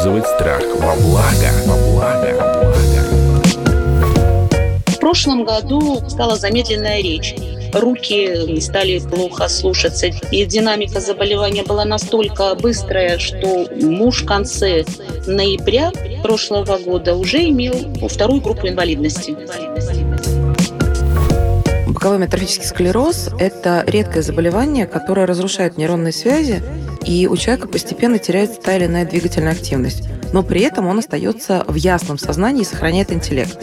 использовать страх во благо. Во благо. Во благо. В прошлом году стала замедленная речь. Руки стали плохо слушаться. И динамика заболевания была настолько быстрая, что муж в конце ноября прошлого года уже имел вторую группу инвалидности. Боковой амиотрофический склероз – это редкое заболевание, которое разрушает нейронные связи, и у человека постепенно теряется та или иная двигательная активность. Но при этом он остается в ясном сознании и сохраняет интеллект.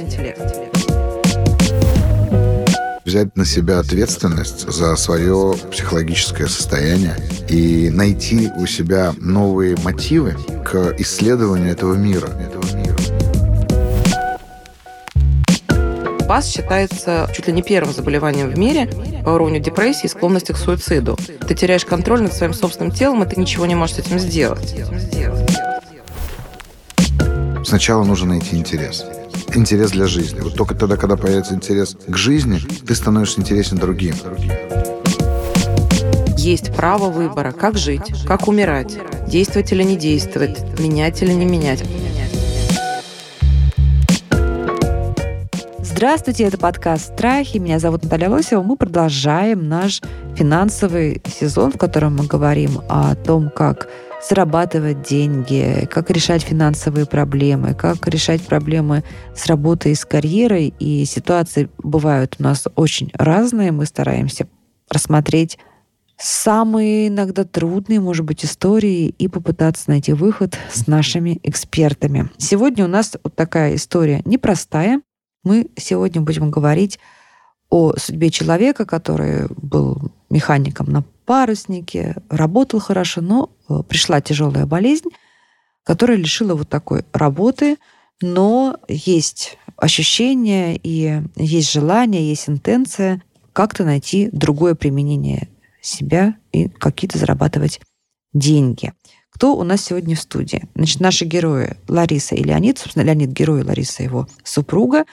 Взять на себя ответственность за свое психологическое состояние и найти у себя новые мотивы к исследованию этого мира. ПАС считается чуть ли не первым заболеванием в мире по уровню депрессии и склонности к суициду. Ты теряешь контроль над своим собственным телом, и ты ничего не можешь с этим сделать. Сначала нужно найти интерес. Интерес для жизни. Вот только тогда, когда появится интерес к жизни, ты становишься интересен другим. Есть право выбора, как жить, как умирать, действовать или не действовать, менять или не менять. Здравствуйте, это подкаст «Страхи». Меня зовут Наталья Лосева. Мы продолжаем наш финансовый сезон, в котором мы говорим о том, как зарабатывать деньги, как решать финансовые проблемы, как решать проблемы с работой и с карьерой. И ситуации бывают у нас очень разные. Мы стараемся рассмотреть самые иногда трудные, может быть, истории и попытаться найти выход с нашими экспертами. Сегодня у нас вот такая история непростая. Мы сегодня будем говорить о судьбе человека, который был механиком на паруснике, работал хорошо, но э, пришла тяжелая болезнь, которая лишила вот такой работы, но есть ощущение и есть желание, есть интенция как-то найти другое применение себя и какие-то зарабатывать деньги. Кто у нас сегодня в студии? Значит, наши герои Лариса и Леонид, собственно, Леонид герой, Лариса его супруга,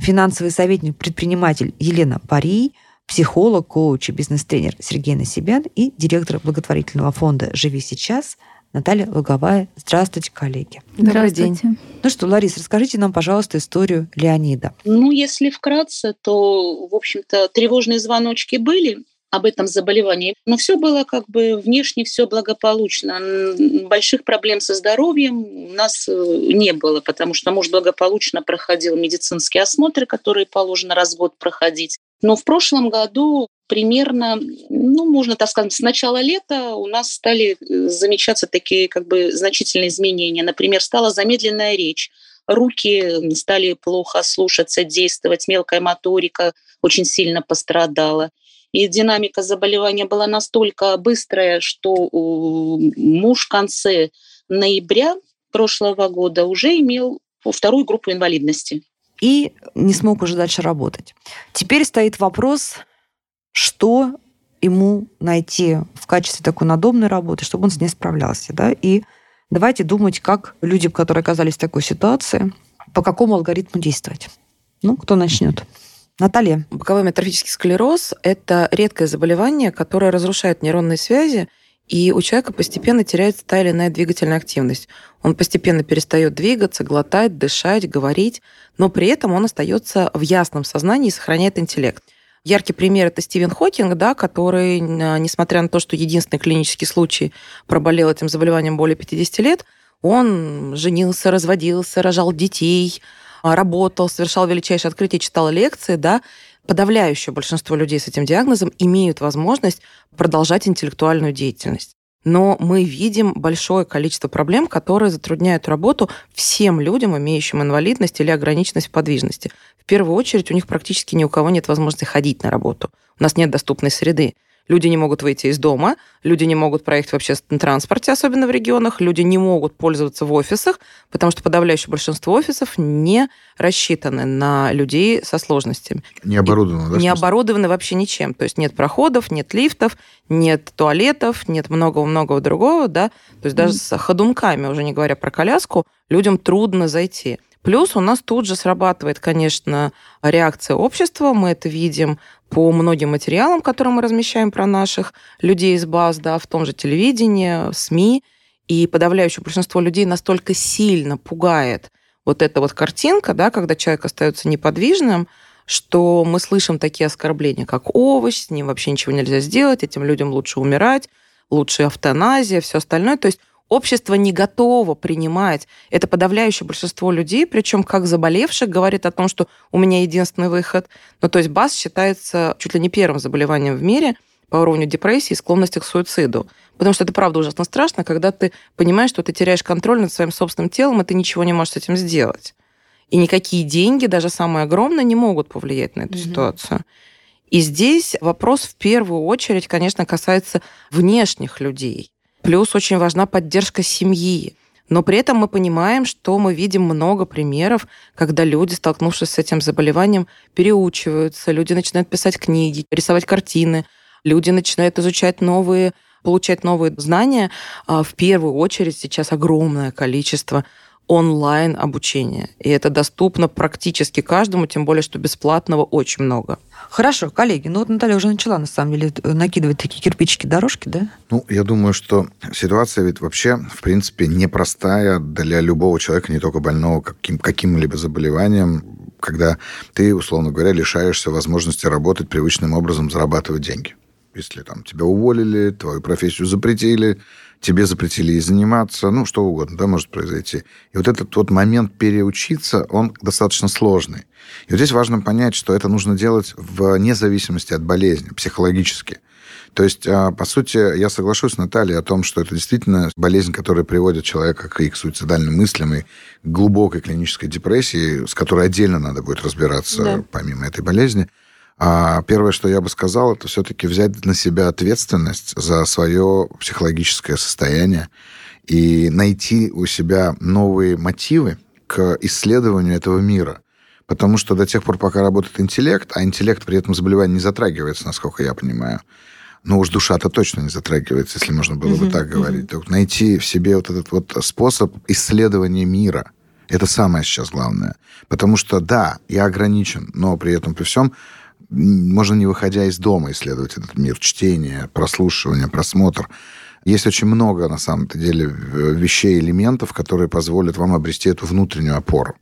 финансовый советник, предприниматель Елена Парий, психолог, коуч и бизнес-тренер Сергей Насибян и директор благотворительного фонда «Живи сейчас» Наталья Луговая. Здравствуйте, коллеги. Добрый день. Ну что, Лариса, расскажите нам, пожалуйста, историю Леонида. Ну, если вкратце, то, в общем-то, тревожные звоночки были об этом заболевании. Но все было как бы внешне все благополучно. Больших проблем со здоровьем у нас э, не было, потому что муж благополучно проходил медицинские осмотры, которые положено раз в год проходить. Но в прошлом году примерно, ну, можно так сказать, с начала лета у нас стали э, замечаться такие как бы значительные изменения. Например, стала замедленная речь, руки стали плохо слушаться, действовать, мелкая моторика очень сильно пострадала. И динамика заболевания была настолько быстрая, что муж в конце ноября прошлого года уже имел вторую группу инвалидности. И не смог уже дальше работать. Теперь стоит вопрос, что ему найти в качестве такой надобной работы, чтобы он с ней справлялся. Да? И давайте думать, как люди, которые оказались в такой ситуации, по какому алгоритму действовать. Ну, кто начнет? Наталья. Боковой амиотрофический склероз – это редкое заболевание, которое разрушает нейронные связи, и у человека постепенно теряется та или иная двигательная активность. Он постепенно перестает двигаться, глотать, дышать, говорить, но при этом он остается в ясном сознании и сохраняет интеллект. Яркий пример это Стивен Хокинг, да, который, несмотря на то, что единственный клинический случай проболел этим заболеванием более 50 лет, он женился, разводился, рожал детей, а, работал, совершал величайшие открытия, читал лекции, да, подавляющее большинство людей с этим диагнозом имеют возможность продолжать интеллектуальную деятельность. Но мы видим большое количество проблем, которые затрудняют работу всем людям, имеющим инвалидность или ограниченность в подвижности. В первую очередь у них практически ни у кого нет возможности ходить на работу. У нас нет доступной среды. Люди не могут выйти из дома, люди не могут проехать в общественном транспорте, особенно в регионах, люди не могут пользоваться в офисах, потому что подавляющее большинство офисов не рассчитаны на людей со сложностями. Не оборудованы, да? Не оборудованы вообще ничем. То есть нет проходов, нет лифтов, нет туалетов, нет многого-многого другого, да. То есть даже с ходунками, уже не говоря про коляску, людям трудно зайти. Плюс у нас тут же срабатывает, конечно, реакция общества. Мы это видим по многим материалам, которые мы размещаем про наших людей из баз, да, в том же телевидении, СМИ. И подавляющее большинство людей настолько сильно пугает вот эта вот картинка, да, когда человек остается неподвижным, что мы слышим такие оскорбления, как овощ, с ним вообще ничего нельзя сделать, этим людям лучше умирать, лучше автоназия, все остальное. То есть общество не готово принимать. Это подавляющее большинство людей, причем как заболевших, говорит о том, что у меня единственный выход. Ну, то есть БАС считается чуть ли не первым заболеванием в мире по уровню депрессии и склонности к суициду. Потому что это правда ужасно страшно, когда ты понимаешь, что ты теряешь контроль над своим собственным телом, и ты ничего не можешь с этим сделать. И никакие деньги, даже самые огромные, не могут повлиять на эту mm-hmm. ситуацию. И здесь вопрос в первую очередь, конечно, касается внешних людей. Плюс очень важна поддержка семьи. Но при этом мы понимаем, что мы видим много примеров, когда люди, столкнувшись с этим заболеванием, переучиваются, люди начинают писать книги, рисовать картины, люди начинают изучать новые, получать новые знания. А в первую очередь сейчас огромное количество онлайн обучения. И это доступно практически каждому, тем более, что бесплатного очень много. Хорошо, коллеги, ну вот Наталья уже начала, на самом деле, накидывать такие кирпичики дорожки, да? Ну, я думаю, что ситуация ведь вообще, в принципе, непростая для любого человека, не только больного каким, каким-либо заболеванием, когда ты, условно говоря, лишаешься возможности работать привычным образом, зарабатывать деньги. Если там тебя уволили, твою профессию запретили, тебе запретили ей заниматься, ну, что угодно, да, может произойти. И вот этот вот момент переучиться, он достаточно сложный. И вот здесь важно понять, что это нужно делать вне зависимости от болезни, психологически. То есть, а, по сути, я соглашусь с Натальей о том, что это действительно болезнь, которая приводит человека к, к суицидальным мыслям и глубокой клинической депрессии, с которой отдельно надо будет разбираться, да. помимо этой болезни. А первое, что я бы сказал, это все-таки взять на себя ответственность за свое психологическое состояние и найти у себя новые мотивы к исследованию этого мира. Потому что до тех пор, пока работает интеллект, а интеллект при этом заболевании не затрагивается, насколько я понимаю, ну уж душа-то точно не затрагивается, если можно было бы так говорить. Так, найти в себе вот этот вот способ исследования мира. Это самое сейчас главное. Потому что, да, я ограничен, но при этом, при всем, можно не выходя из дома исследовать этот мир. Чтение, прослушивание, просмотр. Есть очень много, на самом-то деле, вещей, элементов, которые позволят вам обрести эту внутреннюю опору.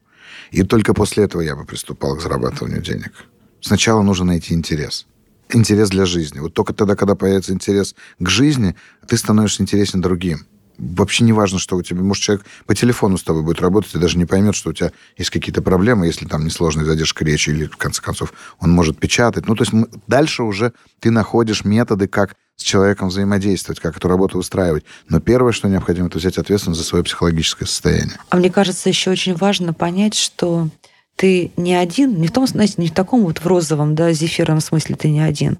И только после этого я бы приступал к зарабатыванию денег. Сначала нужно найти интерес. Интерес для жизни. Вот только тогда, когда появится интерес к жизни, ты становишься интересен другим вообще не важно, что у тебя, может, человек по телефону с тобой будет работать и даже не поймет, что у тебя есть какие-то проблемы, если там несложная задержка речи или, в конце концов, он может печатать. Ну, то есть дальше уже ты находишь методы, как с человеком взаимодействовать, как эту работу устраивать. Но первое, что необходимо, это взять ответственность за свое психологическое состояние. А мне кажется, еще очень важно понять, что ты не один, не в том, знаете, не в таком вот в розовом, да, зефирном смысле ты не один,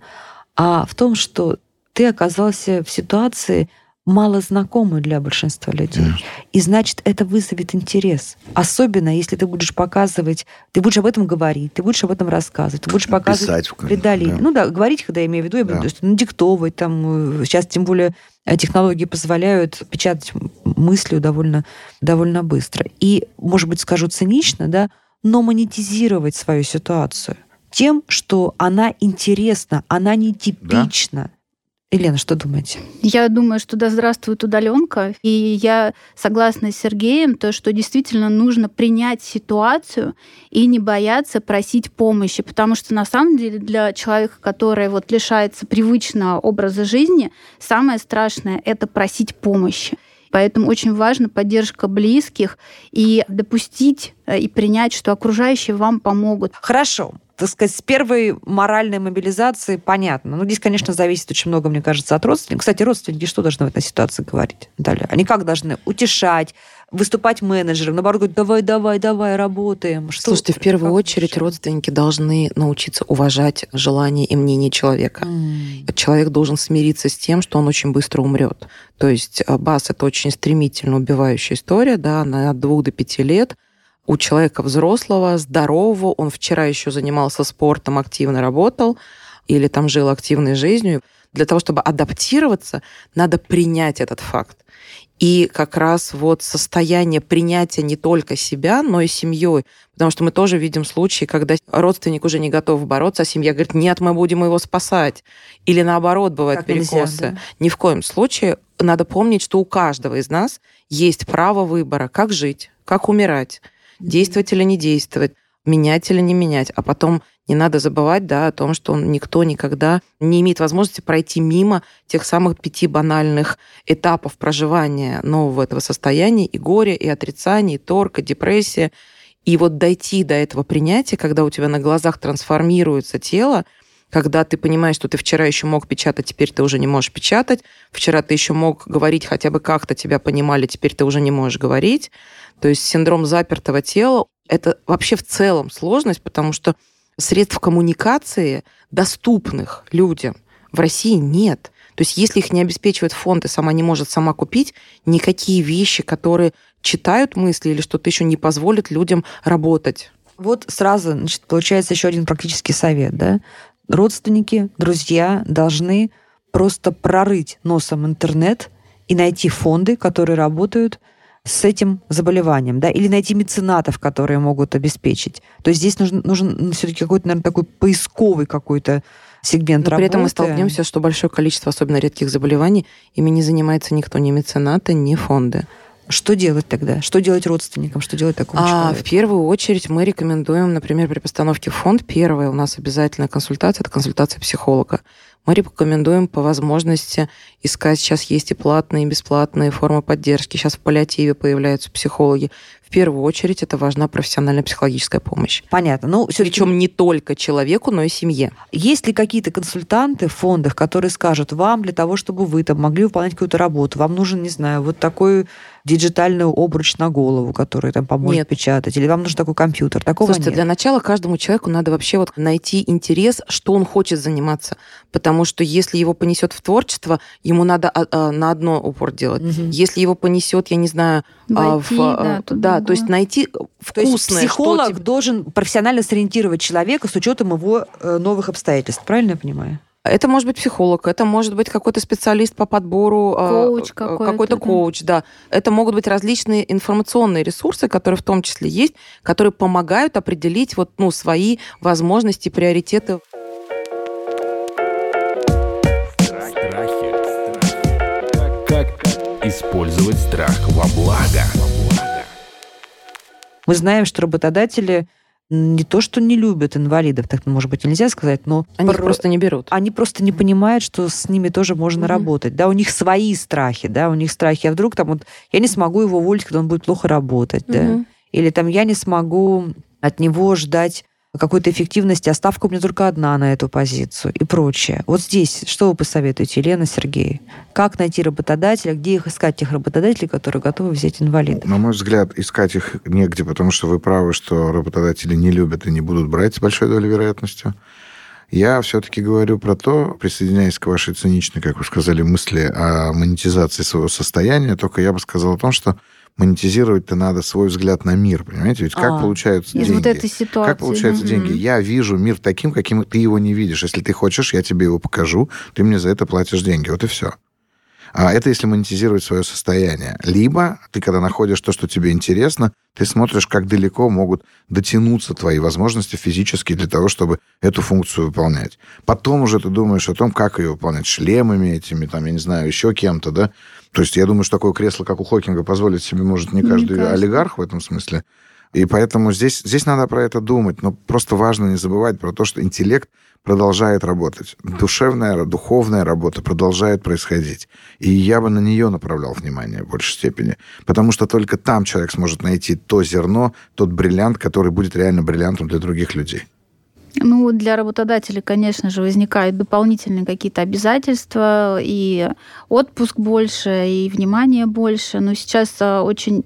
а в том, что ты оказался в ситуации, малознакомую для большинства людей. Yeah. И значит, это вызовет интерес. Особенно, если ты будешь показывать, ты будешь об этом говорить, ты будешь об этом рассказывать, ты будешь показывать преодоление. Да. Ну да, говорить, когда я имею в виду, я буду yeah. ну, диктовать, там, сейчас тем более э, технологии позволяют печатать мыслью довольно, довольно быстро. И, может быть, скажу цинично, да, но монетизировать свою ситуацию тем, что она интересна, она нетипична. Да? Елена, что думаете? Я думаю, что да здравствует удаленка. И я согласна с Сергеем, то, что действительно нужно принять ситуацию и не бояться просить помощи. Потому что на самом деле для человека, который вот лишается привычного образа жизни, самое страшное — это просить помощи. Поэтому очень важна поддержка близких и допустить э, и принять, что окружающие вам помогут. Хорошо так сказать, с первой моральной мобилизации понятно. Ну, здесь, конечно, зависит очень много, мне кажется, от родственников. Кстати, родственники что должны в этой ситуации говорить, Наталья? Они как должны утешать, выступать менеджером, наоборот, говорить, давай, давай, давай, работаем. Что? Слушайте, в первую очередь решать? родственники должны научиться уважать желание и мнение человека. Mm. Человек должен смириться с тем, что он очень быстро умрет. То есть а, БАС – это очень стремительно убивающая история, да, на от двух до пяти лет – у человека взрослого, здорового, он вчера еще занимался спортом, активно работал, или там жил активной жизнью. для того, чтобы адаптироваться, надо принять этот факт. И как раз вот состояние принятия не только себя, но и семьей. Потому что мы тоже видим случаи, когда родственник уже не готов бороться, а семья говорит, нет, мы будем его спасать. Или наоборот, бывают Как перекосы. нельзя, да. Ни в коем случае надо помнить, что у каждого из нас есть право выбора, как жить, как умирать, действовать или не действовать, менять или не менять. А потом не надо забывать да, о том, что никто никогда не имеет возможности пройти мимо тех самых пяти банальных этапов проживания нового этого состояния, и горя, и отрицания, и торг, и депрессия. И вот дойти до этого принятия, когда у тебя на глазах трансформируется тело, когда ты понимаешь, что ты вчера еще мог печатать, теперь ты уже не можешь печатать, вчера ты еще мог говорить хотя бы как-то тебя понимали, теперь ты уже не можешь говорить. То есть синдром запертого тела – это вообще в целом сложность, потому что средств коммуникации, доступных людям, в России нет. То есть если их не обеспечивает фонд и сама не может сама купить, никакие вещи, которые читают мысли или что-то еще не позволят людям работать. Вот сразу, значит, получается еще один практический совет, да? Родственники, друзья должны просто прорыть носом интернет и найти фонды, которые работают с этим заболеванием, да, или найти меценатов, которые могут обеспечить. То есть здесь нужен, нужен все-таки какой-то, наверное, такой поисковый какой-то сегмент Но работы. при этом мы столкнемся, что большое количество особенно редких заболеваний, ими не занимается никто, ни меценаты, ни фонды. Что делать тогда? Что делать родственникам? Что делать такому А, человеку? в первую очередь мы рекомендуем, например, при постановке в фонд, первая у нас обязательная консультация, это консультация психолога. Мы рекомендуем по возможности искать, сейчас есть и платные, и бесплатные формы поддержки. Сейчас в паллиативе появляются психологи. В первую очередь это важна профессиональная психологическая помощь. Понятно. Ну, все Причем не только человеку, но и семье. Есть ли какие-то консультанты в фондах, которые скажут вам для того, чтобы вы там могли выполнять какую-то работу, вам нужен, не знаю, вот такой диджитальный обруч на голову, который там поможет Нет. печатать, или вам нужен такой компьютер? Такого Слушайте, нет. для начала каждому человеку надо вообще вот найти интерес, что он хочет заниматься. Потому что если его понесет в творчество, ему надо а, а, на одно упор делать. Мгм. Если его понесет, я не знаю, а, Войти, в, да, да, то есть найти То есть вкусное, психолог что тебе- должен профессионально сориентировать человека с учетом его э, новых обстоятельств. Правильно я понимаю? Это может быть психолог, это может быть какой-то специалист по подбору, Коуч какой-то, какой-то да. коуч, да. Это могут быть различные информационные ресурсы, которые в том числе есть, которые помогают определить вот, ну, свои возможности, приоритеты. Использовать страх во благо? Мы знаем, что работодатели не то, что не любят инвалидов, так, может быть, нельзя сказать, но Они их про- просто не берут. они просто не понимают, что с ними тоже можно Мгм. работать. Да, у них свои страхи, да, у них страхи. А вдруг там вот я не смогу его уволить, когда он будет плохо работать, да? Мгм. Или там я не смогу от него ждать какой-то эффективности, а ставка у меня только одна на эту позицию и прочее. Вот здесь что вы посоветуете, Елена, Сергей? Как найти работодателя, где их искать, тех работодателей, которые готовы взять инвалидов? На мой взгляд, искать их негде, потому что вы правы, что работодатели не любят и не будут брать с большой долей вероятностью. Я все-таки говорю про то, присоединяясь к вашей циничной, как вы сказали, мысли о монетизации своего состояния, только я бы сказал о том, что монетизировать-то надо свой взгляд на мир, понимаете? Ведь как А, получаются Из деньги? вот этой ситуации. Как получаются да. деньги? Я вижу мир таким, каким ты его не видишь. Если ты хочешь, я тебе его покажу, ты мне за это платишь деньги. Вот и все. А это если монетизировать свое состояние. Либо ты, когда находишь то, что тебе интересно, ты смотришь, как далеко могут дотянуться твои возможности физически для того, чтобы эту функцию выполнять. Потом уже ты думаешь о том, как ее выполнять шлемами этими, там, я не знаю, еще кем-то, да. То есть я думаю, что такое кресло, как у Хокинга, позволить себе может не Не каждый каждый. олигарх в этом смысле. И поэтому здесь, здесь надо про это думать. Но просто важно не забывать про то, что интеллект продолжает работать. Душевная, духовная работа продолжает происходить. И я бы на нее направлял внимание в большей степени. Потому что только там человек сможет найти то зерно, тот бриллиант, который будет реально бриллиантом для других людей. Ну, для работодателей, конечно же, возникают дополнительные какие-то обязательства, и отпуск больше, и внимание больше. Но сейчас а, очень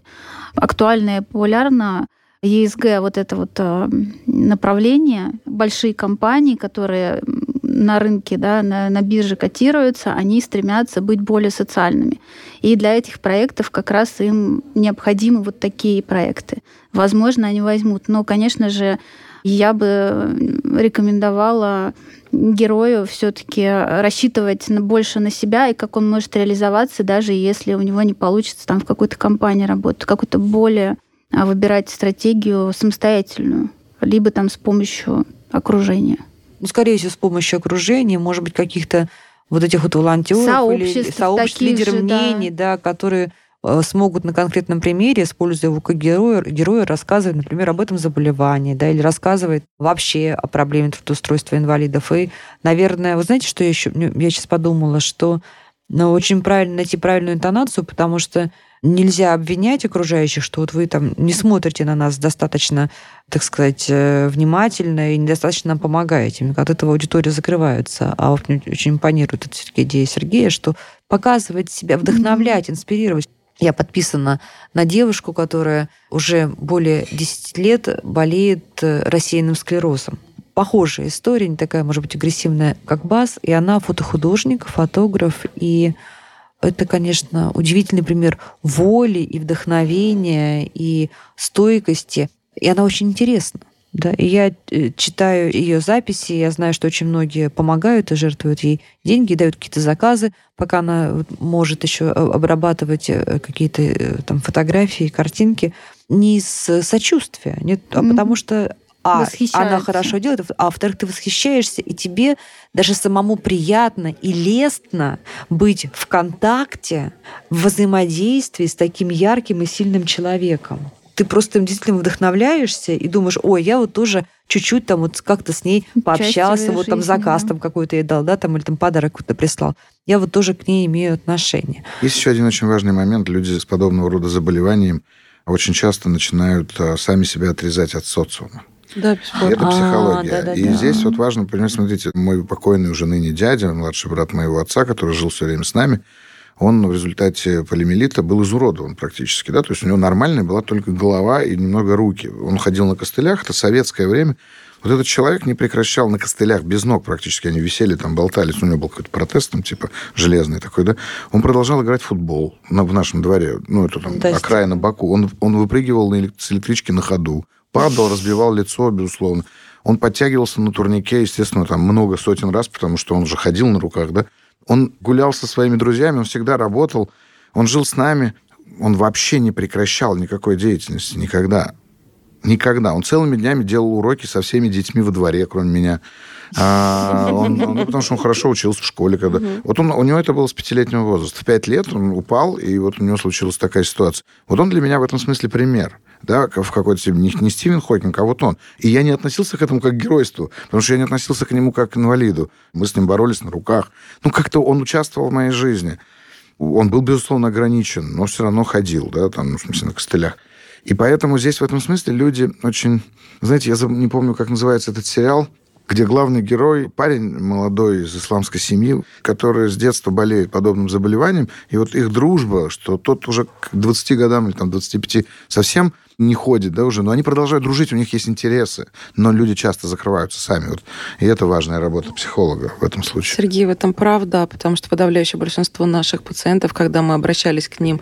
актуально и популярно ЕСГ, вот это вот а, направление. Большие компании, которые на рынке, да, на, на бирже котируются, они стремятся быть более социальными. И для этих проектов как раз им необходимы вот такие проекты. Возможно, они возьмут. Но, конечно же, Я бы рекомендовала герою все-таки рассчитывать больше на себя и как он может реализоваться, даже если у него не получится там в какой-то компании работать, какую-то более а, выбирать стратегию самостоятельную, либо там с помощью окружения. Ну, скорее всего, с помощью окружения, может быть, каких-то вот этих вот волонтеров сообществ, или сообществ лидеров мнений, да. да, которые смогут на конкретном примере, используя его как героя, героя рассказывать, например, об этом заболевании, да, или рассказывать вообще о проблеме трудоустройства инвалидов. И, наверное, вы знаете, что я еще, я сейчас подумала, что ну, очень правильно найти правильную интонацию, потому что нельзя обвинять окружающих, что вот вы там не смотрите на нас достаточно, так сказать, э, внимательно и недостаточно нам помогаете. От этого аудитория закрывается. А очень импонирует эта идея Сергея, что показывать себя, вдохновлять, инспирировать. Я подписана на девушку, которая уже более 10 лет болеет э, рассеянным склерозом. Похожая история, не такая, может быть, агрессивная, как Бас. И она фотохудожник, фотограф. И это, конечно, удивительный пример воли и вдохновения, и стойкости. И она очень интересна. Да, и я э, читаю ее записи, я знаю, что очень многие помогают и жертвуют ей деньги, дают какие-то заказы, пока она может еще обрабатывать э, какие-то э, там фотографии, картинки, не из сочувствия, нет, а потому что а, она хорошо делает, а во-вторых, ты восхищаешься, и тебе даже самому приятно и лестно быть в контакте, в взаимодействии с таким ярким и сильным человеком ты просто действительно вдохновляешься и думаешь, ой, я вот тоже чуть-чуть там вот как-то с ней пообщался, вот там заказ да. там какой-то ей дал, да, там или там подарок какой-то прислал. Я вот тоже к ней имею отношение. Есть еще один очень важный момент. Люди с подобного рода заболеванием очень часто начинают а, сами себя отрезать от социума. Да, бесспорно. Это психология. А, да, да, и да. здесь вот важно, например, смотрите, мой покойный уже ныне дядя, младший брат моего отца, который жил все время с нами, он в результате полимелита был изуродован практически. Да? То есть у него нормальная была только голова и немного руки. Он ходил на костылях, это советское время. Вот этот человек не прекращал на костылях, без ног практически. Они висели, там болтались. У него был какой-то протест, там, типа, железный такой, да. Он продолжал играть в футбол на, в нашем дворе. Ну, это там есть... окраина Баку. Он, он выпрыгивал на, с электрички на ходу. Падал, разбивал лицо, безусловно. Он подтягивался на турнике, естественно, там много сотен раз, потому что он же ходил на руках, да. Он гулял со своими друзьями, он всегда работал, он жил с нами, он вообще не прекращал никакой деятельности никогда. Никогда. Он целыми днями делал уроки со всеми детьми во дворе, кроме меня. А, он, ну, потому что он хорошо учился в школе. Когда... Угу. Вот он, у него это было с пятилетнего возраста. В пять лет он упал, и вот у него случилась такая ситуация. Вот он для меня в этом смысле пример да, в какой-то степени. Не, не Стивен Хокинг, а вот он. И я не относился к этому как к геройству, потому что я не относился к нему как к инвалиду. Мы с ним боролись на руках. Ну, как-то он участвовал в моей жизни. Он был, безусловно, ограничен, но все равно ходил, да, там, в смысле, на костылях. И поэтому здесь в этом смысле люди очень... Знаете, я не помню, как называется этот сериал, где главный герой парень молодой из исламской семьи, который с детства болеет подобным заболеванием, и вот их дружба, что тот уже к 20 годам или там 25 совсем не ходит, да, уже, но они продолжают дружить, у них есть интересы, но люди часто закрываются сами. Вот. И это важная работа психолога в этом случае. Сергей, в этом правда, потому что подавляющее большинство наших пациентов, когда мы обращались к ним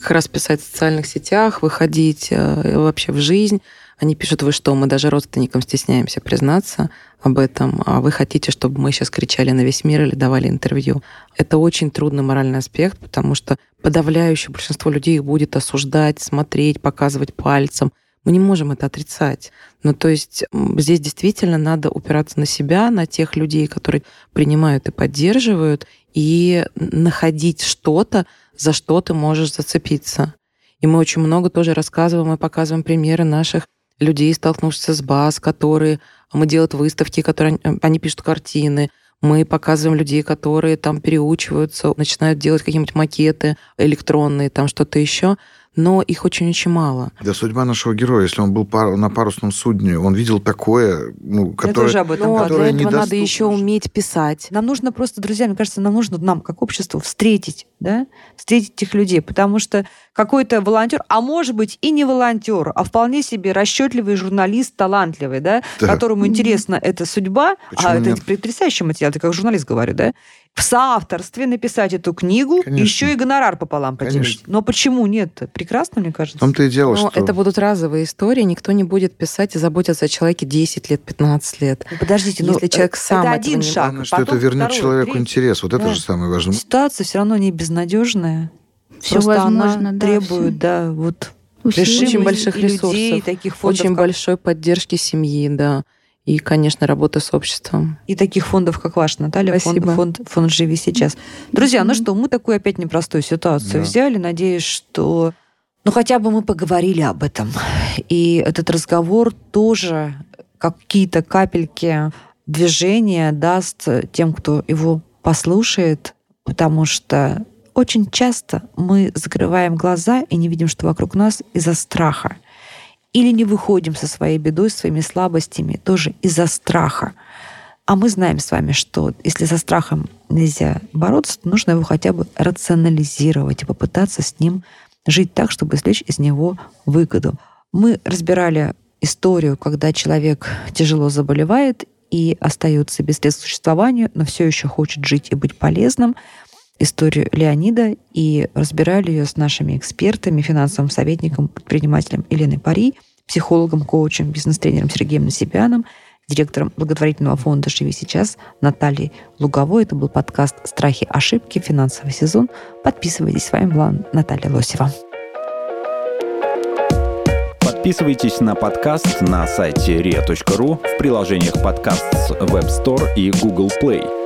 как раз писать в социальных сетях, выходить э, вообще в жизнь, они пишут, вы что, мы даже родственникам стесняемся признаться об этом, а вы хотите, чтобы мы сейчас кричали на весь мир или давали интервью. Это очень трудный моральный аспект, потому что подавляющее большинство людей их будет осуждать, смотреть, показывать пальцем. Мы не можем это отрицать. Но то есть здесь действительно надо упираться на себя, на тех людей, которые принимают и поддерживают, и находить что-то, за что ты можешь зацепиться. И мы очень много тоже рассказываем и показываем примеры наших людей, столкнувшихся с БАС, которые... Мы делают выставки, которые... Они пишут картины, мы показываем людей, которые там переучиваются, начинают делать какие-нибудь макеты электронные, там что-то еще но их очень-очень мало. Да, судьба нашего героя, если он был пар, на парусном судне, он видел такое, ну, которое, тоже об этом. Но для этого недоступно. надо еще уметь писать. Нам нужно просто, друзья, мне кажется, нам нужно, нам, как обществу, встретить, да, встретить этих людей, потому что какой-то волонтер, а может быть и не волонтер, а вполне себе расчетливый журналист, талантливый, да, да. которому интересна эта судьба, а Почему а нет? это потрясающий материал, ты как журналист говорю, да, в соавторстве написать эту книгу, Конечно. еще и гонорар пополам поделить. Конечно. Но почему нет? Прекрасно, мне кажется. том-то и дело, Но что... это будут разовые истории, никто не будет писать и заботиться о человеке 10 лет, 15 лет. Ну, Подождите, ну, Если человек э, сам это один не- шаг. Главное, что это вернет второй, человеку третий. интерес. Вот это Да. же самое важное. Ситуация все равно не безнадежная. Все Просто возможно, она да, требует, всё. да, вот Усилий. Очень больших и людей, ресурсов, таких фондов, Очень как- большой поддержки семьи, да. И, конечно, работа с обществом. и таких фондов, как ваш, Наталья, фонд, Спасибо. фонд, фонд «Живи сейчас». Друзья, ну что, мы такую опять непростую ситуацию Да. взяли. Надеюсь, что ну хотя бы мы поговорили об этом. И этот разговор тоже какие-то капельки движения даст тем, кто его послушает, потому что очень часто мы закрываем глаза и не видим, что вокруг нас из-за страха. Или не выходим со своей бедой, своими слабостями, тоже из-за страха. А мы знаем с вами, что если со страхом нельзя бороться, то нужно его хотя бы рационализировать и попытаться с ним жить так, чтобы извлечь из него выгоду. Мы разбирали историю, когда человек тяжело заболевает и остается без средств к существованию, но все еще хочет жить и быть полезным. Историю Леонида и разбирали ее с нашими экспертами, финансовым советником, предпринимателем Еленой Пари, психологом, коучем, бизнес-тренером Сергеем Насибяном, директором благотворительного фонда «Живи сейчас» Натальей Луговой. Это был подкаст «Страхи, ошибки. Финансовый сезон». Подписывайтесь. С вами была Наталья Лосева. Подписывайтесь на подкаст на сайте ria.ru в приложениях подкаст с Web Store и Google Play.